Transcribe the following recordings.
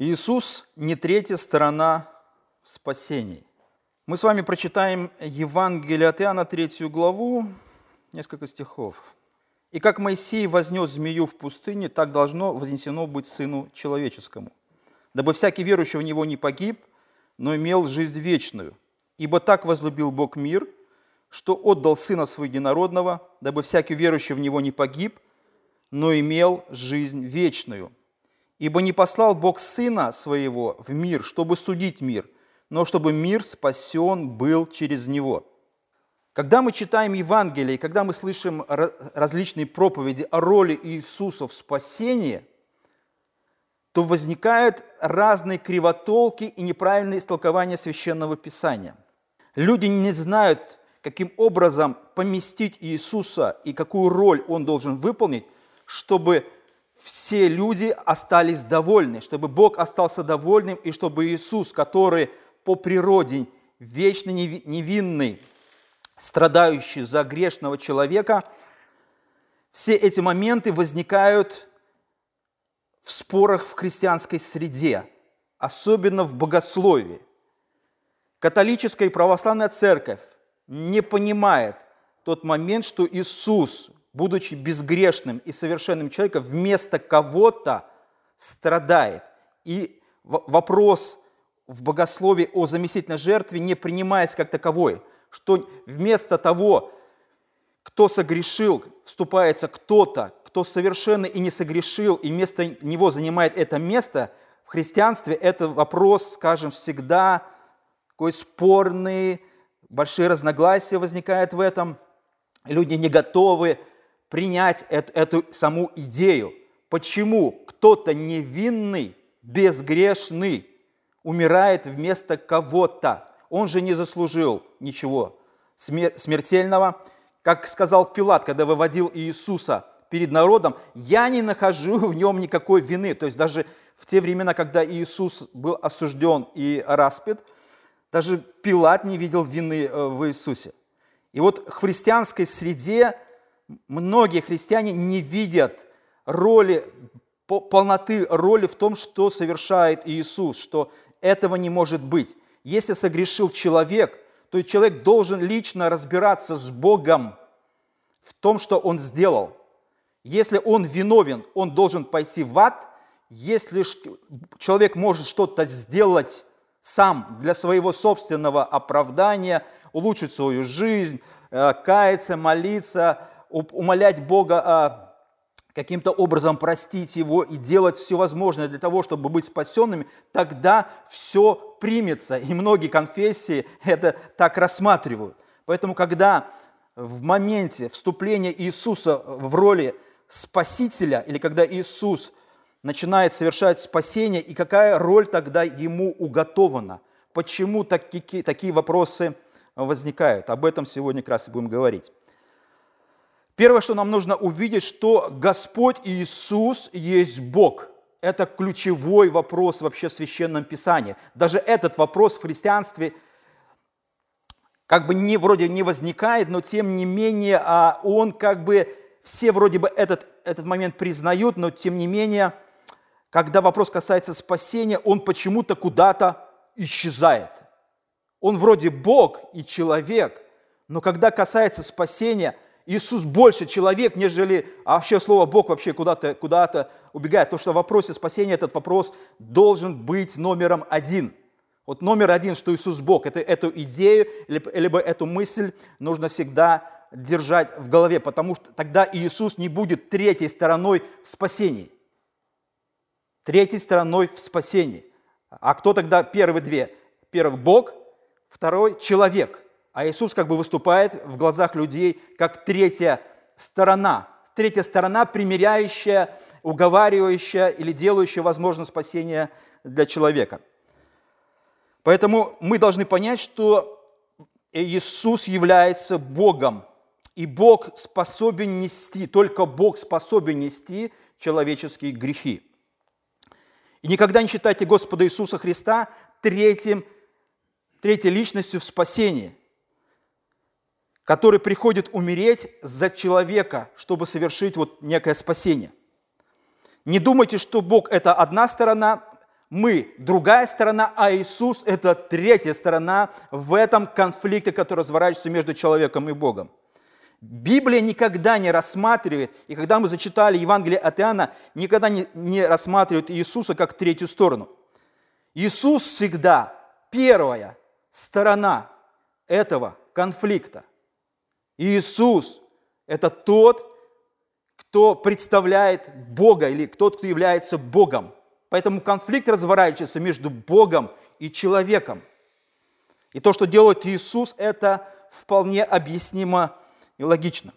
Иисус не третья сторона в спасении. Мы с вами прочитаем Евангелие от Иоанна, третью главу, несколько стихов. «И как Моисей вознес змею в пустыне, так должно вознесено быть Сыну Человеческому, дабы всякий верующий в Него не погиб, но имел жизнь вечную. Ибо так возлюбил Бог мир, что отдал Сына Своего Единородного, дабы всякий верующий в Него не погиб, но имел жизнь вечную. Ибо не послал Бог Сына Своего в мир, чтобы судить мир, но чтобы мир спасен был через Него». Когда мы читаем Евангелие, когда мы слышим различные проповеди о роли Иисуса в спасении, то возникают разные кривотолки и неправильные истолкования Священного Писания. Люди не знают, каким образом поместить Иисуса и какую роль Он должен выполнить, чтобы все люди остались довольны, чтобы Бог остался довольным, и чтобы Иисус, который по природе вечно невинный, страдающий за грешного человека, все эти моменты возникают в спорах в христианской среде, особенно в богословии. Католическая и православная церковь не понимает тот момент, что Иисус, будучи безгрешным и совершенным человеком, вместо кого-то страдает. И вопрос в богословии о заместительной жертве не принимается как таковой – что вместо того, кто согрешил, вступается кто-то, кто совершенно и не согрешил, и вместо него занимает это место, в христианстве это вопрос, скажем, всегда такой спорный, большие разногласия возникают в этом. Люди не готовы принять эту, эту саму идею. Почему кто-то невинный, безгрешный умирает вместо кого-то? он же не заслужил ничего смертельного. Как сказал Пилат, когда выводил Иисуса перед народом, я не нахожу в нем никакой вины. То есть даже в те времена, когда Иисус был осужден и распят, даже Пилат не видел вины э, в Иисусе. И вот в христианской среде многие христиане не видят роли, полноты роли в том, что совершает Иисус, что этого не может быть. Если согрешил человек, то человек должен лично разбираться с Богом в том, что он сделал. Если он виновен, он должен пойти в ад. Если человек может что-то сделать сам для своего собственного оправдания, улучшить свою жизнь, э, каяться, молиться, умолять Бога о каким-то образом простить его и делать все возможное для того, чтобы быть спасенными, тогда все примется. И многие конфессии это так рассматривают. Поэтому, когда в моменте вступления Иисуса в роли Спасителя, или когда Иисус начинает совершать спасение, и какая роль тогда ему уготована, почему такие, такие вопросы возникают. Об этом сегодня как раз и будем говорить. Первое, что нам нужно увидеть, что Господь Иисус есть Бог. Это ключевой вопрос вообще в Священном Писании. Даже этот вопрос в христианстве как бы не, вроде не возникает, но тем не менее а он как бы, все вроде бы этот, этот момент признают, но тем не менее, когда вопрос касается спасения, он почему-то куда-то исчезает. Он вроде Бог и человек, но когда касается спасения – Иисус больше человек, нежели а вообще слово Бог вообще куда-то куда, убегает. То, что в вопросе спасения этот вопрос должен быть номером один. Вот номер один, что Иисус Бог, это, эту идею, либо эту мысль нужно всегда держать в голове, потому что тогда Иисус не будет третьей стороной в спасении. Третьей стороной в спасении. А кто тогда первые две? Первый Бог, второй человек – а Иисус как бы выступает в глазах людей как третья сторона. Третья сторона, примиряющая, уговаривающая или делающая возможно спасение для человека. Поэтому мы должны понять, что Иисус является Богом, и Бог способен нести, только Бог способен нести человеческие грехи. И никогда не считайте Господа Иисуса Христа третьим, третьей личностью в спасении который приходит умереть за человека, чтобы совершить вот некое спасение. Не думайте, что Бог – это одна сторона, мы другая сторона, а Иисус – это третья сторона в этом конфликте, который разворачивается между человеком и Богом. Библия никогда не рассматривает, и когда мы зачитали Евангелие от Иоанна, никогда не, не рассматривает Иисуса как третью сторону. Иисус всегда первая сторона этого конфликта. Иисус – это тот, кто представляет Бога или тот, кто является Богом. Поэтому конфликт разворачивается между Богом и человеком. И то, что делает Иисус, это вполне объяснимо и логично.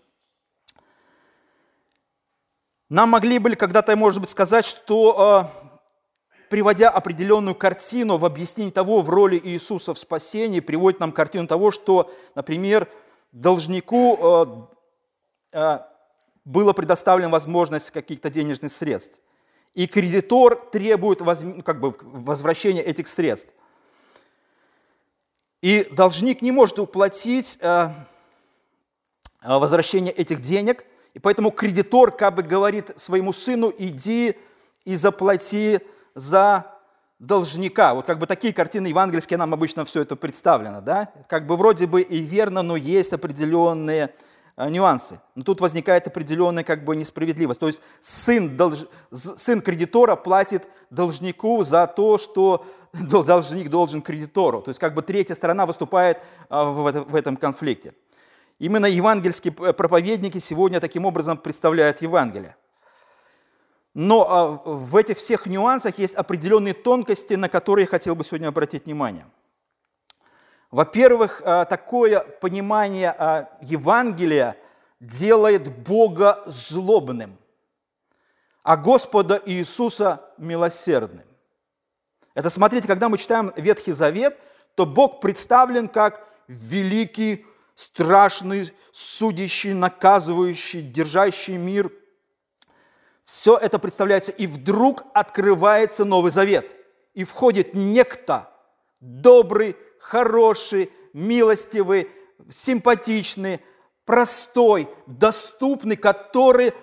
Нам могли бы когда-то, может быть, сказать, что э, приводя определенную картину в объяснении того в роли Иисуса в спасении, приводит нам картину того, что, например, должнику э, э, была предоставлена возможность каких-то денежных средств. И кредитор требует ну, как бы, возвращения этих средств. И должник не может уплатить Э, возвращения этих денег. И поэтому кредитор как бы говорит своему сыну, иди и заплати за должника. Вот как бы такие картины евангельские нам обычно все это представлено, да? Как бы вроде бы и верно, но есть определенные э, нюансы. Но тут возникает определенная как бы несправедливость. То есть сын, долж... сын кредитора платит должнику за то, что должник должен кредитору. То есть как бы третья сторона выступает э, в этом конфликте. Именно евангельские проповедники сегодня таким образом представляют Евангелие. Но а, в этих всех нюансах есть определенные тонкости, на которые я хотел бы сегодня обратить внимание. Во-первых, а, такое понимание а, Евангелия делает Бога злобным, а Господа Иисуса милосердным. Это, смотрите, когда мы читаем Ветхий Завет, то Бог представлен как великий страшный, судящий, наказывающий, держащий мир. Все это представляется, и вдруг открывается Новый Завет, и входит некто добрый, хороший, милостивый, симпатичный, простой, доступный, который,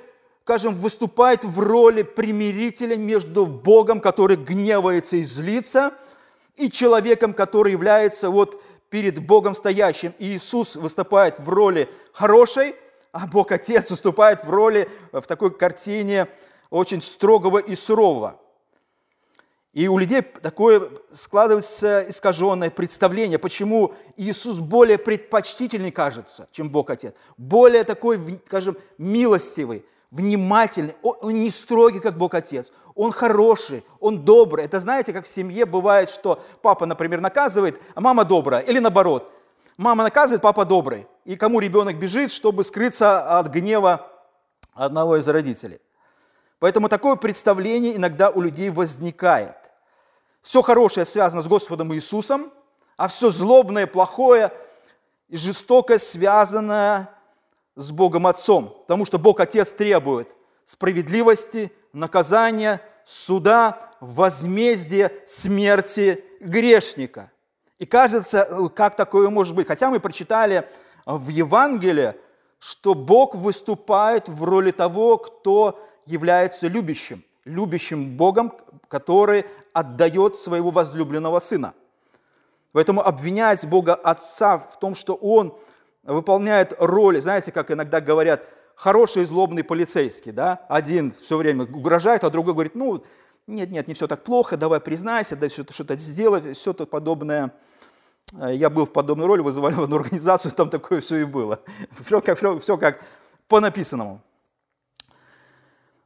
скажем, выступает в роли примирителя между Богом, который гневается и злится, и человеком, который является вот перед Богом стоящим. И Иисус выступает в роли хорошей, а Бог Отец выступает в роли, в такой картине очень строгого и сурового. И у людей такое складывается искаженное представление, почему Иисус более предпочтительный кажется, чем Бог Отец, более такой, скажем, милостивый, внимательный, он не строгий, как Бог Отец, он хороший, он добрый. Это знаете, как в семье бывает, что папа, например, наказывает, а мама добрая, или наоборот. Мама наказывает, папа добрый. И кому ребенок бежит, чтобы скрыться от гнева одного из родителей. Поэтому такое представление иногда у людей возникает. Все хорошее связано с Господом Иисусом, а все злобное, плохое и жестокое связано с Богом Отцом. Потому что Бог Отец требует справедливости, наказания, суда, возмездия, смерти грешника. И кажется, как такое может быть? Хотя мы прочитали в Евангелии, что Бог выступает в роли того, кто является любящим, любящим Богом, который отдает своего возлюбленного сына. Поэтому обвинять Бога Отца в том, что Он выполняет роли, знаете, как иногда говорят – хороший злобный полицейский, да, один все время угрожает, а другой говорит, ну, нет, нет, не все так плохо, давай признайся, дай что-то что сделай, все то подобное. Э, я был в подобной роли, вызывали в одну организацию, там такое все и было. Все как, все как по написанному.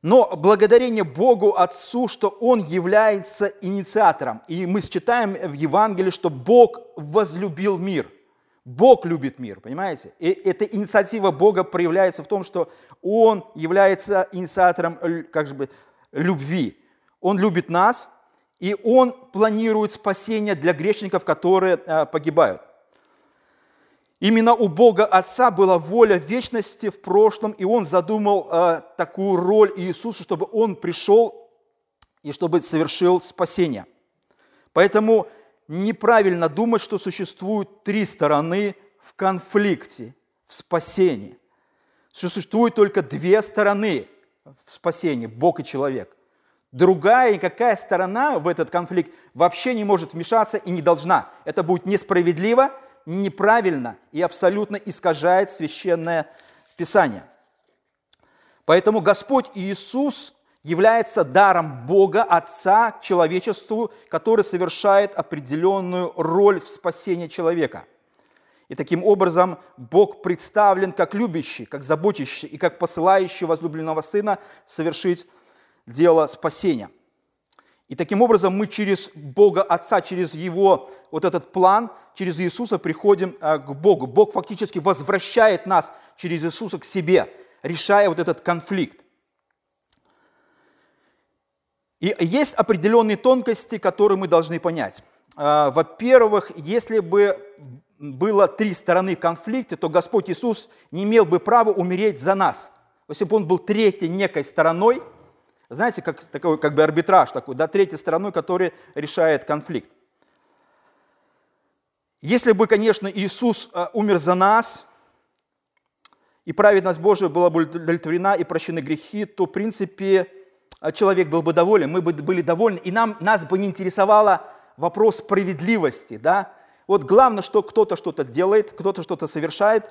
Но благодарение Богу Отцу, что Он является инициатором. И мы считаем в Евангелии, что Бог возлюбил мир – Бог любит мир, понимаете? И эта инициатива Бога проявляется в том, что Он является инициатором как же, любви. Он любит нас, и Он планирует спасение для грешников, которые э, погибают. Именно у Бога Отца была воля вечности в прошлом, и Он задумал э, такую роль Иисуса, чтобы Он пришел и чтобы совершил спасение. Поэтому неправильно думать, что существуют три стороны в конфликте, в спасении. Существует только две стороны в спасении – Бог и человек. Другая никакая сторона в этот конфликт вообще не может вмешаться и не должна. Это будет несправедливо, неправильно и абсолютно искажает священное Писание. Поэтому Господь Иисус является даром Бога, Отца, человечеству, который совершает определенную роль в спасении человека. И таким образом Бог представлен как любящий, как заботящий и как посылающий возлюбленного Сына совершить дело спасения. И таким образом мы через Бога Отца, через Его вот этот план, через Иисуса приходим э, к Богу. Бог фактически возвращает нас через Иисуса к себе, решая вот этот конфликт. И есть определенные тонкости, которые мы должны понять. А, во-первых, если бы было три стороны конфликта, то Господь Иисус не имел бы права умереть за нас. Если бы Он был третьей некой стороной, знаете, как, такой как бы арбитраж такой, да, третьей стороной, который решает конфликт. Если бы, конечно, Иисус а, умер за нас, и праведность Божия была бы удовлетворена и прощены грехи, то, в принципе, а человек был бы доволен, мы бы были довольны, и нам, нас бы не интересовало вопрос справедливости. Да? Вот главное, что кто-то что-то делает, кто-то что-то совершает,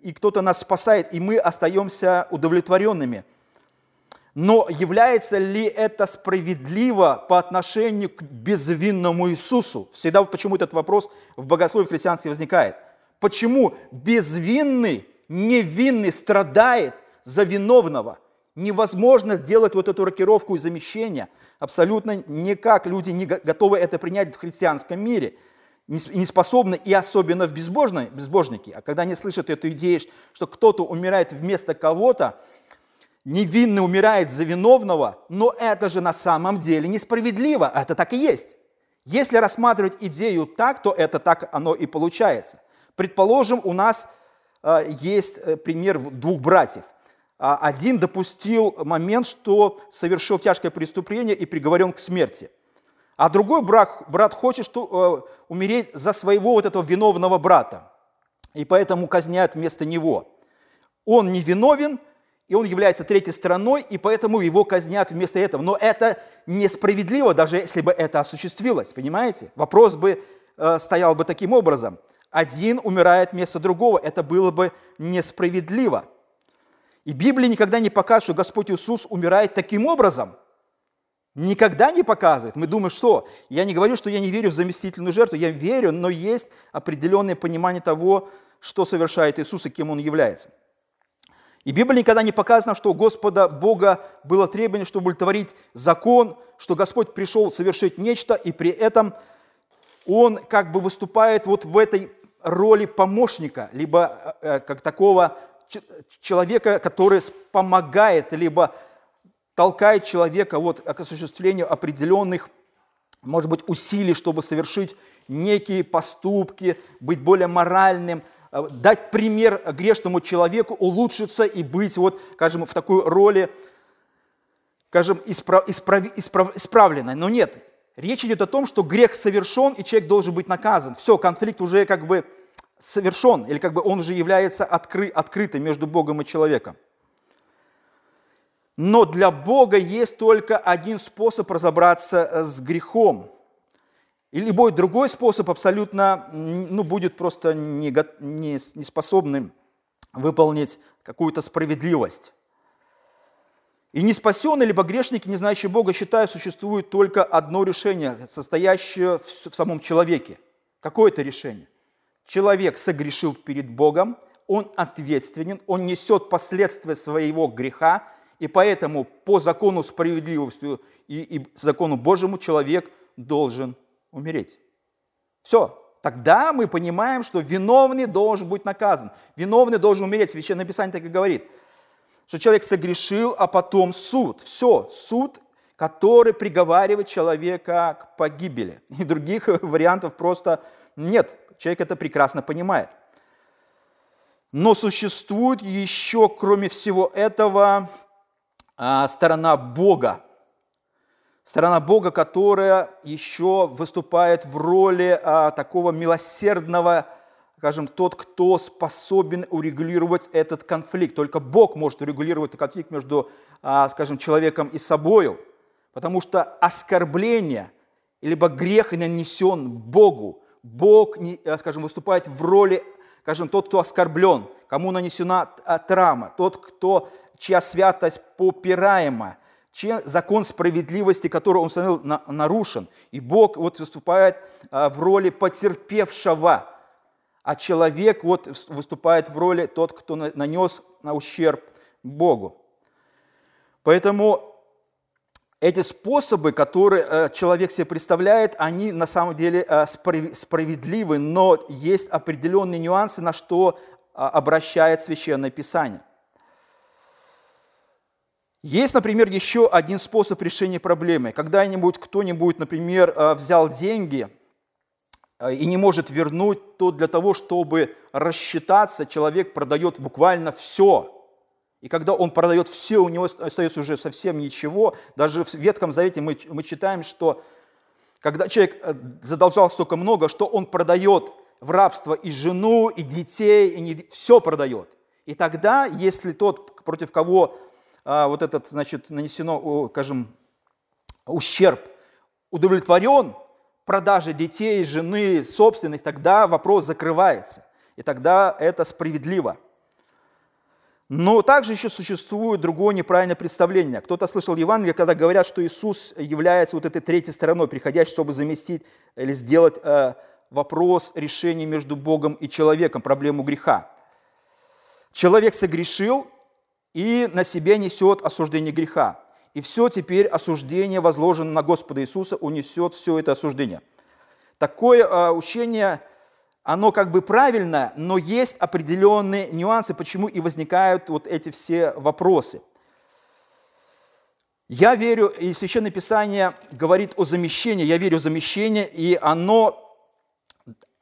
и кто-то нас спасает, и мы остаемся удовлетворенными. Но является ли это справедливо по отношению к безвинному Иисусу? Всегда почему этот вопрос в богословии христианстве возникает. Почему безвинный, невинный страдает за виновного? невозможно сделать вот эту рокировку и замещение. Абсолютно никак люди не готовы это принять в христианском мире. Не способны, и особенно в безбожной, безбожнике. А когда они слышат эту идею, что кто-то умирает вместо кого-то, невинный умирает за виновного, но это же на самом деле несправедливо. Это так и есть. Если рассматривать идею так, то это так оно и получается. Предположим, у нас э, есть э, пример двух братьев. А один допустил момент, что совершил тяжкое преступление и приговорен к смерти. А другой брат, брат хочет что, э, умереть за своего вот этого виновного брата. И поэтому казняют вместо него. Он не виновен, и он является третьей стороной, и поэтому его казнят вместо этого. Но это несправедливо, даже если бы это осуществилось, понимаете? Вопрос бы э, стоял бы таким образом. Один умирает вместо другого, это было бы несправедливо – и Библия никогда не показывает, что Господь Иисус умирает таким образом. Никогда не показывает. Мы думаем, что? Я не говорю, что я не верю в заместительную жертву. Я верю, но есть определенное понимание того, что совершает Иисус и кем Он является. И Библия никогда не показано, что у Господа Бога было требование, чтобы удовлетворить закон, что Господь пришел совершить нечто, и при этом Он как бы выступает вот в этой роли помощника, либо э, как такого человека, который помогает, либо толкает человека вот к осуществлению определенных, может быть, усилий, чтобы совершить некие поступки, быть более моральным, э, дать пример грешному человеку, улучшиться и быть, вот, скажем, в такой роли, скажем, исправ, исправ, исправ, исправленной. Но нет, речь идет о том, что грех совершен, и человек должен быть наказан. Все, конфликт уже как бы совершен, или как бы он же является откры, открытым между Богом и человеком. Но для Бога есть только один способ разобраться э, с грехом. И любой другой способ абсолютно ну, будет просто не, не, не способным выполнить какую-то справедливость. И не спасенные, либо грешники, не знающие Бога, считают, существует только одно решение, состоящее в самом человеке. Какое это решение? Человек согрешил перед Богом, он ответственен, он несет последствия своего греха, и поэтому по закону справедливости и, и закону Божьему человек должен умереть. Все. Тогда мы понимаем, что виновный должен быть наказан. Виновный должен умереть. Священное Писание так и говорит. Что человек согрешил, а потом суд. Все. Суд, который приговаривает человека к погибели. И других вариантов просто нет. Человек это прекрасно понимает. Но существует еще, кроме всего этого, а, сторона Бога. Сторона Бога, которая еще выступает в роли а, такого милосердного, скажем, тот, кто способен урегулировать этот конфликт. Только Бог может урегулировать конфликт между, а, скажем, человеком и собою. потому что оскорбление, либо грех нанесен Богу. Бог, э, скажем, выступает в роли, скажем, тот, кто оскорблен, кому нанесена э, травма, тот, кто, чья святость попираема, чей закон справедливости, который он установил, нарушен. И Бог вот выступает э, в роли потерпевшего, а человек вот выступает в роли тот, кто нанес ущерб Богу. Поэтому эти способы, которые э, человек себе представляет, они на самом деле э, справедливы, но есть определенные нюансы, на что а, обращает Священное Писание. Есть, например, еще один способ решения проблемы. Когда-нибудь кто-нибудь, например, э, взял деньги и не может вернуть, то для того, чтобы рассчитаться, человек продает буквально все – и когда он продает все, у него остается уже совсем ничего. Даже в Ветхом Завете мы, мы читаем, что когда человек э, задолжал столько много, что он продает в рабство и жену, и детей, и не, все продает. И тогда, если тот, против кого а, вот этот, значит, нанесено, скажем, ущерб, удовлетворен продажей детей, жены, собственных, тогда вопрос закрывается. И тогда это справедливо. Но также еще существует другое неправильное представление. Кто-то слышал Евангелие, когда говорят, что Иисус является вот этой третьей стороной, приходящей, чтобы заместить или сделать э, вопрос решения между Богом и человеком, проблему греха. Человек согрешил и на себе несет осуждение греха. И все теперь осуждение возложено на Господа Иисуса, унесет все это осуждение. Такое э, учение – оно как бы правильно, но есть определенные нюансы, почему и возникают вот эти все вопросы. Я верю, и Священное Писание говорит о замещении, я верю в замещение, и оно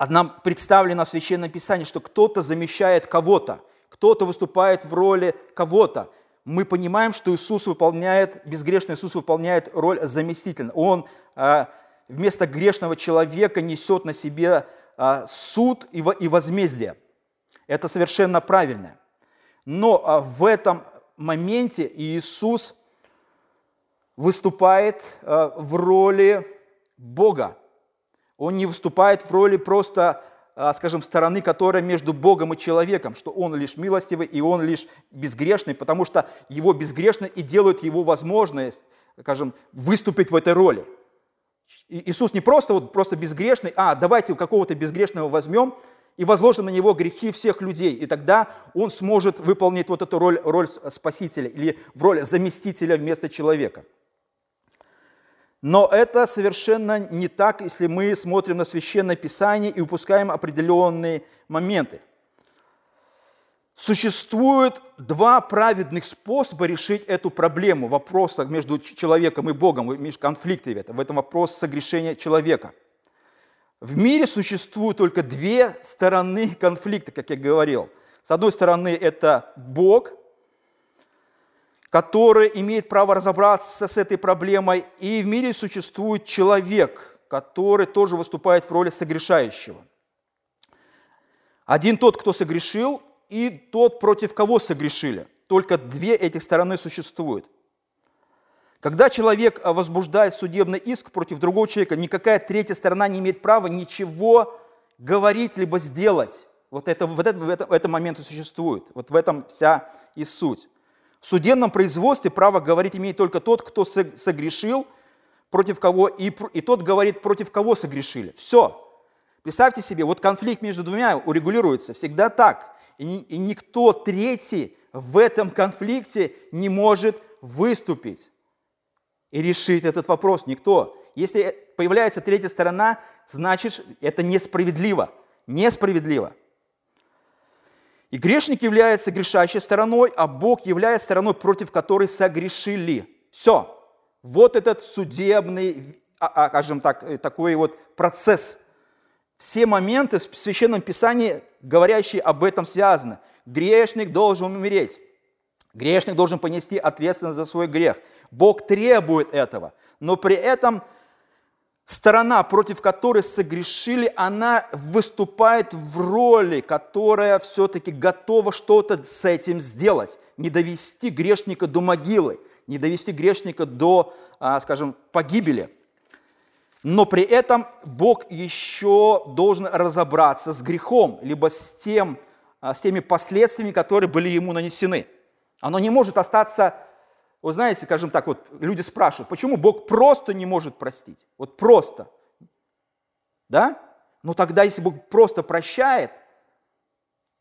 нам представлено в Священном Писании, что кто-то замещает кого-то, кто-то выступает в роли кого-то. Мы понимаем, что Иисус выполняет, безгрешный Иисус выполняет роль заместителя. Он а, вместо грешного человека несет на себе а, суд и возмездие. Это совершенно правильно. Но а, в этом моменте Иисус выступает в роли Бога. Он не выступает в роли просто, скажем, стороны, которая между Богом и человеком, что Он лишь милостивый и Он лишь безгрешный, потому что Его безгрешно и делают Его возможность, скажем, выступить в этой роли – Иисус не просто, вот, просто безгрешный, а давайте какого-то безгрешного возьмем и возложим на него грехи всех людей, и тогда он сможет выполнить вот эту роль, роль спасителя или в роль заместителя вместо человека. Но это совершенно не так, если мы смотрим на Священное Писание и упускаем определенные моменты – Существует два праведных способа решить эту проблему, вопроса между человеком и Богом, конфликты в этом, в этом вопрос согрешения человека. В мире существуют только две стороны конфликта, как я говорил. С одной стороны, это Бог, который имеет право разобраться с этой проблемой, и в мире существует человек, который тоже выступает в роли согрешающего. Один тот, кто согрешил, и тот, против кого согрешили. Только две этих стороны существуют. Когда человек а, возбуждает судебный иск против другого человека, никакая третья сторона не имеет права ничего говорить либо сделать. Вот это, вот это, в, этом, в этом моменте существует. Вот в этом вся и суть. В судебном производстве право говорить имеет только тот, кто согрешил, против кого, и, и тот говорит, против кого согрешили. Все. Представьте себе, вот конфликт между двумя урегулируется всегда так и никто третий в этом конфликте не может выступить и решить этот вопрос. Никто. Если появляется третья сторона, значит, это несправедливо. Несправедливо. И грешник является грешащей стороной, а Бог является стороной, против которой согрешили. Все. Вот этот судебный, а, а, скажем так, э, такой вот процесс – все моменты в Священном Писании, говорящие об этом, связаны. Грешник должен умереть. Грешник должен понести ответственность за свой грех. Бог требует этого. Но при этом сторона, против которой согрешили, она выступает в роли, которая все-таки готова что-то с этим сделать. Не довести грешника до могилы, не довести грешника до а, скажем, погибели. Но при этом Бог еще должен разобраться с грехом, либо с, тем, а, с теми последствиями, которые были ему нанесены. Оно не может остаться, вы знаете, скажем так, вот люди спрашивают, почему Бог просто не может простить? Вот просто. Да? Ну тогда, если Бог просто прощает,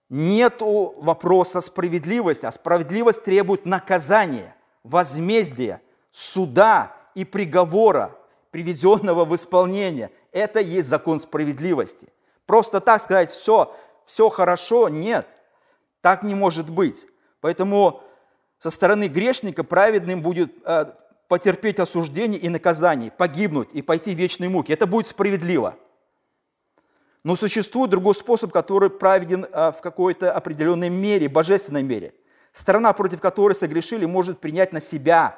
нет вопроса справедливости, а справедливость требует наказания, возмездия, суда и приговора, приведенного в исполнение. Это есть закон справедливости. Просто так сказать, все, все хорошо, нет. Так не может быть. Поэтому со стороны грешника праведным будет э, потерпеть осуждение и наказание, погибнуть и пойти в вечные муки. Это будет справедливо. Но существует другой способ, который праведен э, в какой-то определенной мере, божественной мере. Страна, против которой согрешили, может принять на себя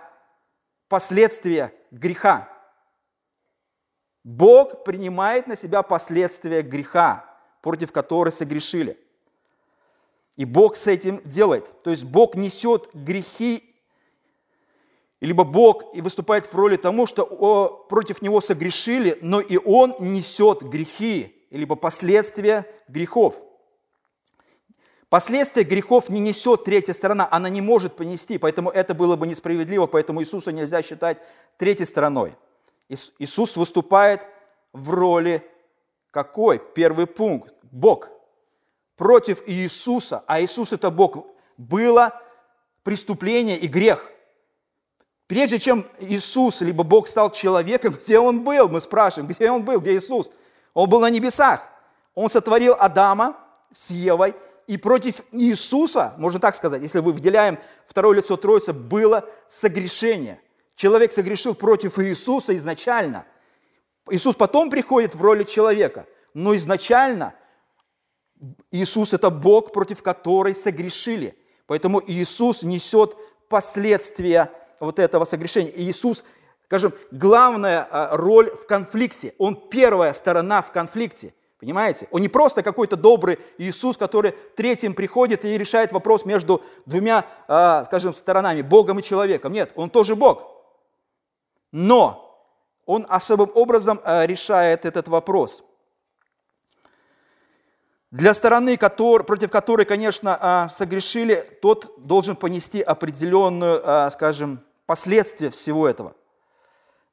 последствия греха. Бог принимает на себя последствия греха, против которой согрешили. И Бог с этим делает. То есть Бог несет грехи, либо Бог и выступает в роли тому, что против Него согрешили, но и Он несет грехи, либо последствия грехов. Последствия грехов не несет третья сторона, она не может понести, поэтому это было бы несправедливо, поэтому Иисуса нельзя считать третьей стороной. Иисус выступает в роли какой? Первый пункт. Бог. Против Иисуса, а Иисус это Бог, было преступление и грех. Прежде чем Иисус, либо Бог стал человеком, где Он был? Мы спрашиваем, где Он был, где Иисус? Он был на небесах. Он сотворил Адама с Евой, и против Иисуса, можно так сказать, если вы выделяем второе лицо Троицы, было согрешение. Человек согрешил против Иисуса изначально. Иисус потом приходит в роли человека, но изначально Иисус – это Бог, против которой согрешили. Поэтому Иисус несет последствия вот этого согрешения. Иисус скажем, главная а, роль в конфликте. Он первая сторона в конфликте. Понимаете? Он не просто какой-то добрый Иисус, который третьим приходит и решает вопрос между двумя, а, скажем, сторонами, Богом и человеком. Нет, он тоже Бог. Но он особым образом а, решает этот вопрос. Для стороны, против которой, конечно, согрешили, тот должен понести определенную, скажем, последствия всего этого –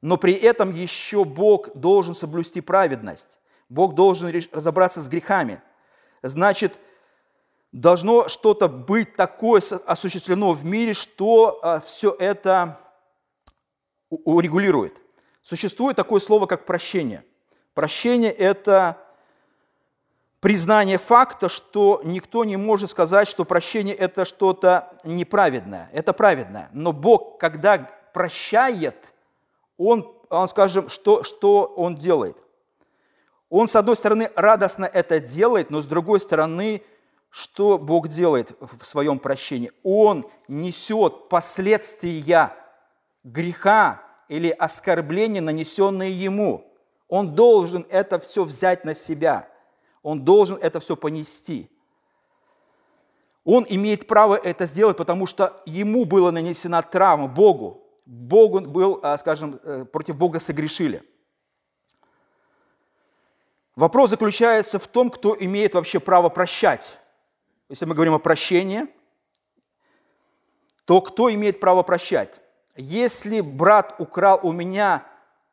но при этом еще Бог должен соблюсти праведность. Бог должен разобраться с грехами. Значит, должно что-то быть такое осуществлено в мире, что а, все это урегулирует. Существует такое слово, как прощение. Прощение – это признание факта, что никто не может сказать, что прощение – это что-то неправедное. Это праведное. Но Бог, когда прощает – он, он скажем, что, что он делает? Он, с одной стороны, радостно это делает, но с другой стороны, что Бог делает в своем прощении? Он несет последствия греха или оскорбления, нанесенные ему. Он должен это все взять на себя. Он должен это все понести. Он имеет право это сделать, потому что ему была нанесена травма, Богу. Богу был, а, скажем, э, против Бога согрешили. Вопрос заключается в том, кто имеет вообще право прощать. Если мы говорим о прощении, то кто имеет право прощать? Если брат украл у меня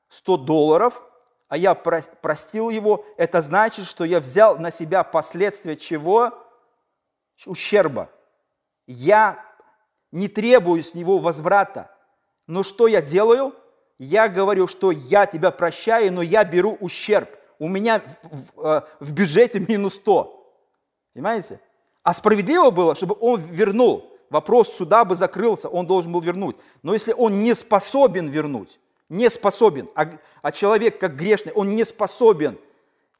100 долларов, а я простил его, это значит, что я взял на себя последствия чего? Ущерба. Я не требую с него возврата. Но что я делаю? Я говорю, что я тебя прощаю, но я беру ущерб. У меня в, в, э, в бюджете минус 100. Понимаете? А справедливо было, чтобы он вернул. Вопрос суда бы закрылся, он должен был вернуть. Но если он не способен вернуть, не способен, а, а человек как грешный, он не способен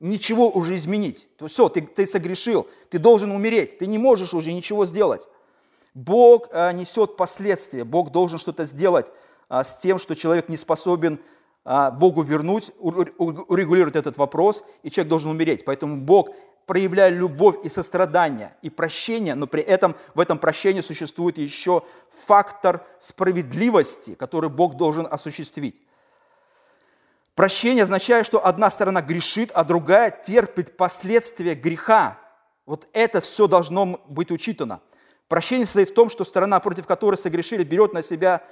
ничего уже изменить, то все, ты, ты согрешил, ты должен умереть, ты не можешь уже ничего сделать. Бог э, несет последствия, Бог должен что-то сделать а, с тем, что человек не способен а, Богу вернуть, урегулировать этот вопрос, и человек должен умереть. Поэтому Бог проявляя любовь и сострадание и прощение, но при этом в этом прощении существует еще фактор справедливости, который Бог должен осуществить. Прощение означает, что одна сторона грешит, а другая терпит последствия греха. Вот это все должно быть учитано. Прощение состоит в том, что сторона, против которой согрешили, берет на себя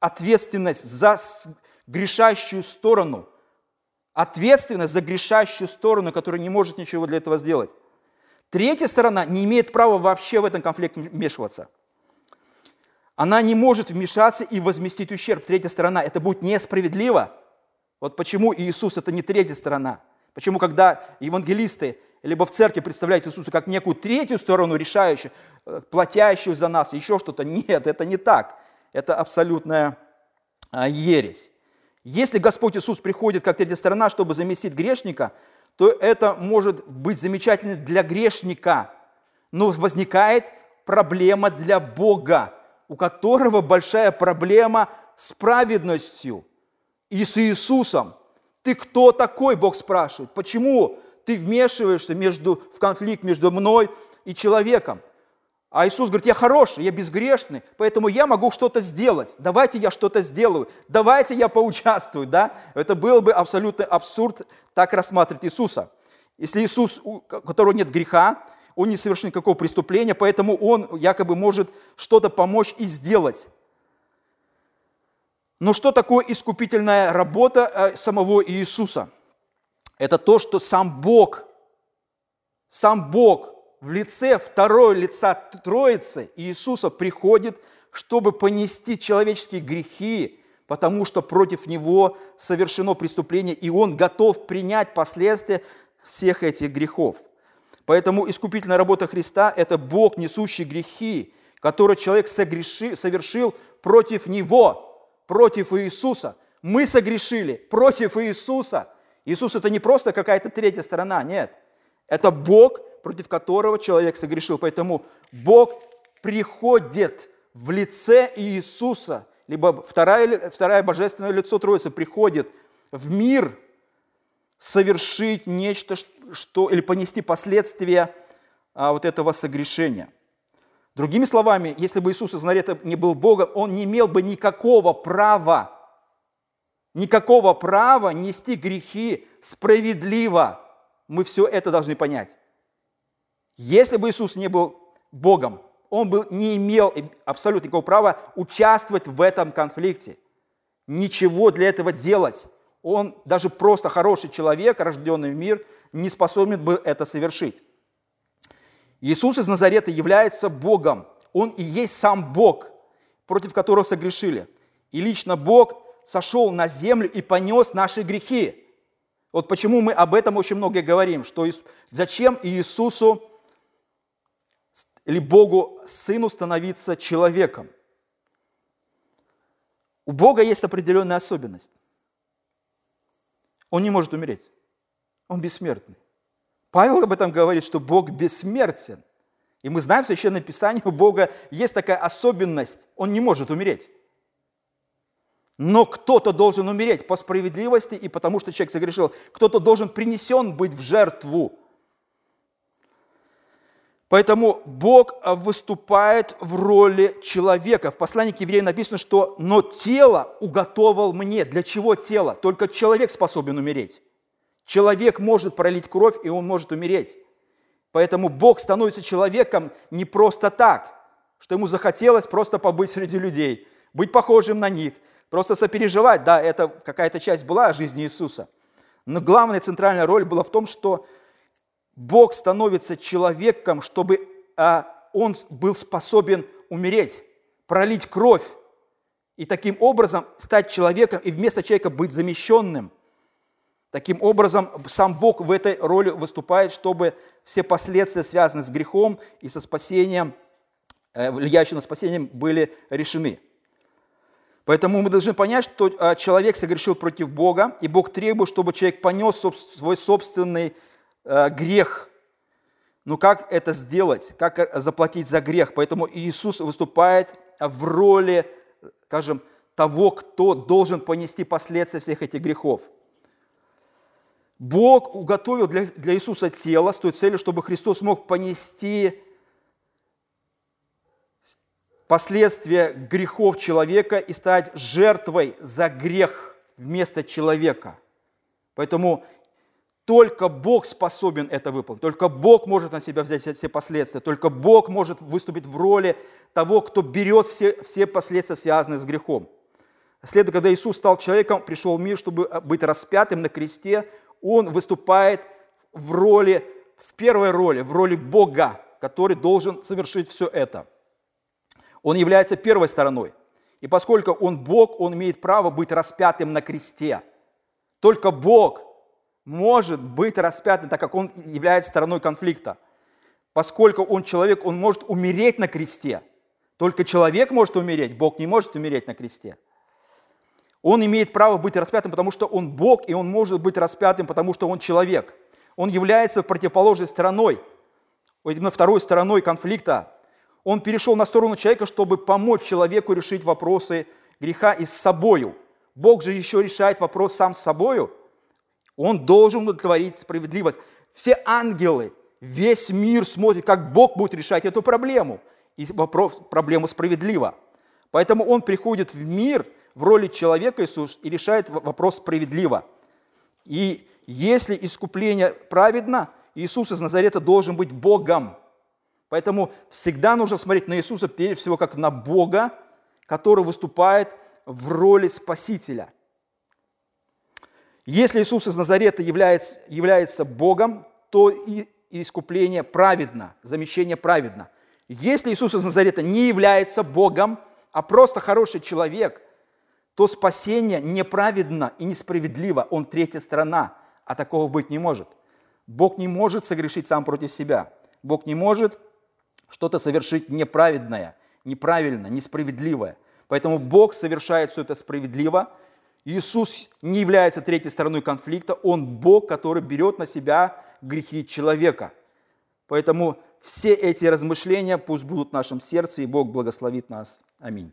ответственность за грешащую сторону. Ответственность за грешащую сторону, которая не может ничего для этого сделать. Третья сторона не имеет права вообще в этом конфликт вмешиваться. Она не может вмешаться и возместить ущерб. Третья сторона, это будет несправедливо. Вот почему Иисус – это не третья сторона. Почему, когда евангелисты либо в церкви представляют Иисуса как некую третью сторону, решающую, э, платящую за нас, еще что-то. Нет, это не так. Это абсолютная а, ересь. Если Господь Иисус приходит как третья сторона, чтобы заместить грешника, то это может быть замечательно для грешника. Но возникает проблема для Бога, у которого большая проблема с праведностью и с Иисусом. Ты кто такой, Бог спрашивает? Почему ты вмешиваешься между, в конфликт между мной и человеком. А Иисус говорит, я хороший, я безгрешный, поэтому я могу что-то сделать. Давайте я что-то сделаю, давайте я поучаствую. Да? Это был бы абсолютный абсурд так рассматривать Иисуса. Если Иисус, у которого нет греха, он не совершил никакого преступления, поэтому он якобы может что-то помочь и сделать. Но что такое искупительная работа э, самого Иисуса? это то, что сам Бог, сам Бог в лице второй лица Троицы Иисуса приходит, чтобы понести человеческие грехи, потому что против Него совершено преступление, и Он готов принять последствия всех этих грехов. Поэтому искупительная работа Христа – это Бог, несущий грехи, которые человек согреши, совершил против Него, против Иисуса. Мы согрешили против Иисуса – Иисус это не просто какая-то третья сторона, нет. Это Бог, против которого человек согрешил. Поэтому Бог приходит в лице Иисуса, либо вторая, вторая божественное лицо Троицы приходит в мир совершить нечто, что, или понести последствия а, вот этого согрешения. Другими словами, если бы Иисус из Назарета не был Богом, он не имел бы никакого права никакого права нести грехи справедливо. Мы все это должны понять. Если бы Иисус не был Богом, он бы не имел абсолютно никакого права участвовать в этом конфликте, ничего для этого делать. Он даже просто хороший человек, рожденный в мир, не способен был это совершить. Иисус из Назарета является Богом. Он и есть сам Бог, против которого согрешили. И лично Бог сошел на землю и понес наши грехи. Вот почему мы об этом очень много говорим, что зачем Иисусу или Богу Сыну становиться человеком. У Бога есть определенная особенность. Он не может умереть. Он бессмертный. Павел об этом говорит, что Бог бессмертен. И мы знаем в Священном Писании, у Бога есть такая особенность. Он не может умереть. Но кто-то должен умереть по справедливости и потому, что человек согрешил. Кто-то должен принесен быть в жертву. Поэтому Бог выступает в роли человека. В послании к евреям написано, что «но тело уготовал мне». Для чего тело? Только человек способен умереть. Человек может пролить кровь, и он может умереть. Поэтому Бог становится человеком не просто так, что ему захотелось просто побыть среди людей, быть похожим на них – Просто сопереживать, да, это какая-то часть была жизни Иисуса. Но главная центральная роль была в том, что Бог становится человеком, чтобы а, он был способен умереть, пролить кровь и таким образом стать человеком и вместо человека быть замещенным. Таким образом, сам Бог в этой роли выступает, чтобы все последствия, связанные с грехом и со спасением, э, влияющие на спасение, были решены. Поэтому мы должны понять, что а, человек согрешил против Бога, и Бог требует, чтобы человек понес свой собственный грех. Но как это сделать? Как э, заплатить за грех? Поэтому Иисус выступает в роли, скажем, того, кто должен понести последствия всех этих грехов. Бог уготовил для, для Иисуса тело с той целью, чтобы Христос мог понести последствия грехов человека и стать жертвой за грех вместо человека. Поэтому только Бог способен это выполнить, только Бог может на себя взять все последствия, только Бог может выступить в роли того, кто берет все, все последствия, связанные с грехом. Следует, когда Иисус стал человеком, пришел в мир, чтобы быть распятым на кресте, он выступает в роли, в первой роли, в роли Бога, который должен совершить все это. Он является первой стороной. И поскольку он Бог, он имеет право быть распятым на кресте. Только Бог может быть распятым, так как он является стороной конфликта. Поскольку он человек, он может умереть на кресте. Только человек может умереть, Бог не может умереть на кресте. Он имеет право быть распятым, потому что он Бог, и он может быть распятым, потому что он человек. Он является противоположной стороной, именно второй стороной конфликта. Он перешел на сторону человека, чтобы помочь человеку решить вопросы греха и с собою. Бог же еще решает вопрос сам с собою. Он должен удовлетворить справедливость. Все ангелы, весь мир смотрит, как Бог будет решать эту проблему. И вопрос, проблему справедливо. Поэтому он приходит в мир – в роли человека Иисус и решает вопрос справедливо. И если искупление праведно, Иисус из Назарета должен быть Богом. Поэтому всегда нужно смотреть на Иисуса прежде всего как на Бога, который выступает в роли Спасителя. Если Иисус из Назарета является, является Богом, то и искупление праведно, замещение праведно. Если Иисус из Назарета не является Богом, а просто хороший человек – то спасение неправедно и несправедливо. Он третья сторона, а такого быть не может. Бог не может согрешить сам против себя. Бог не может что-то совершить неправедное, неправильно, несправедливое. Поэтому Бог совершает все это справедливо. Иисус не является третьей стороной конфликта. Он Бог, который берет на себя грехи человека. Поэтому все эти размышления пусть будут в нашем сердце, и Бог благословит нас. Аминь.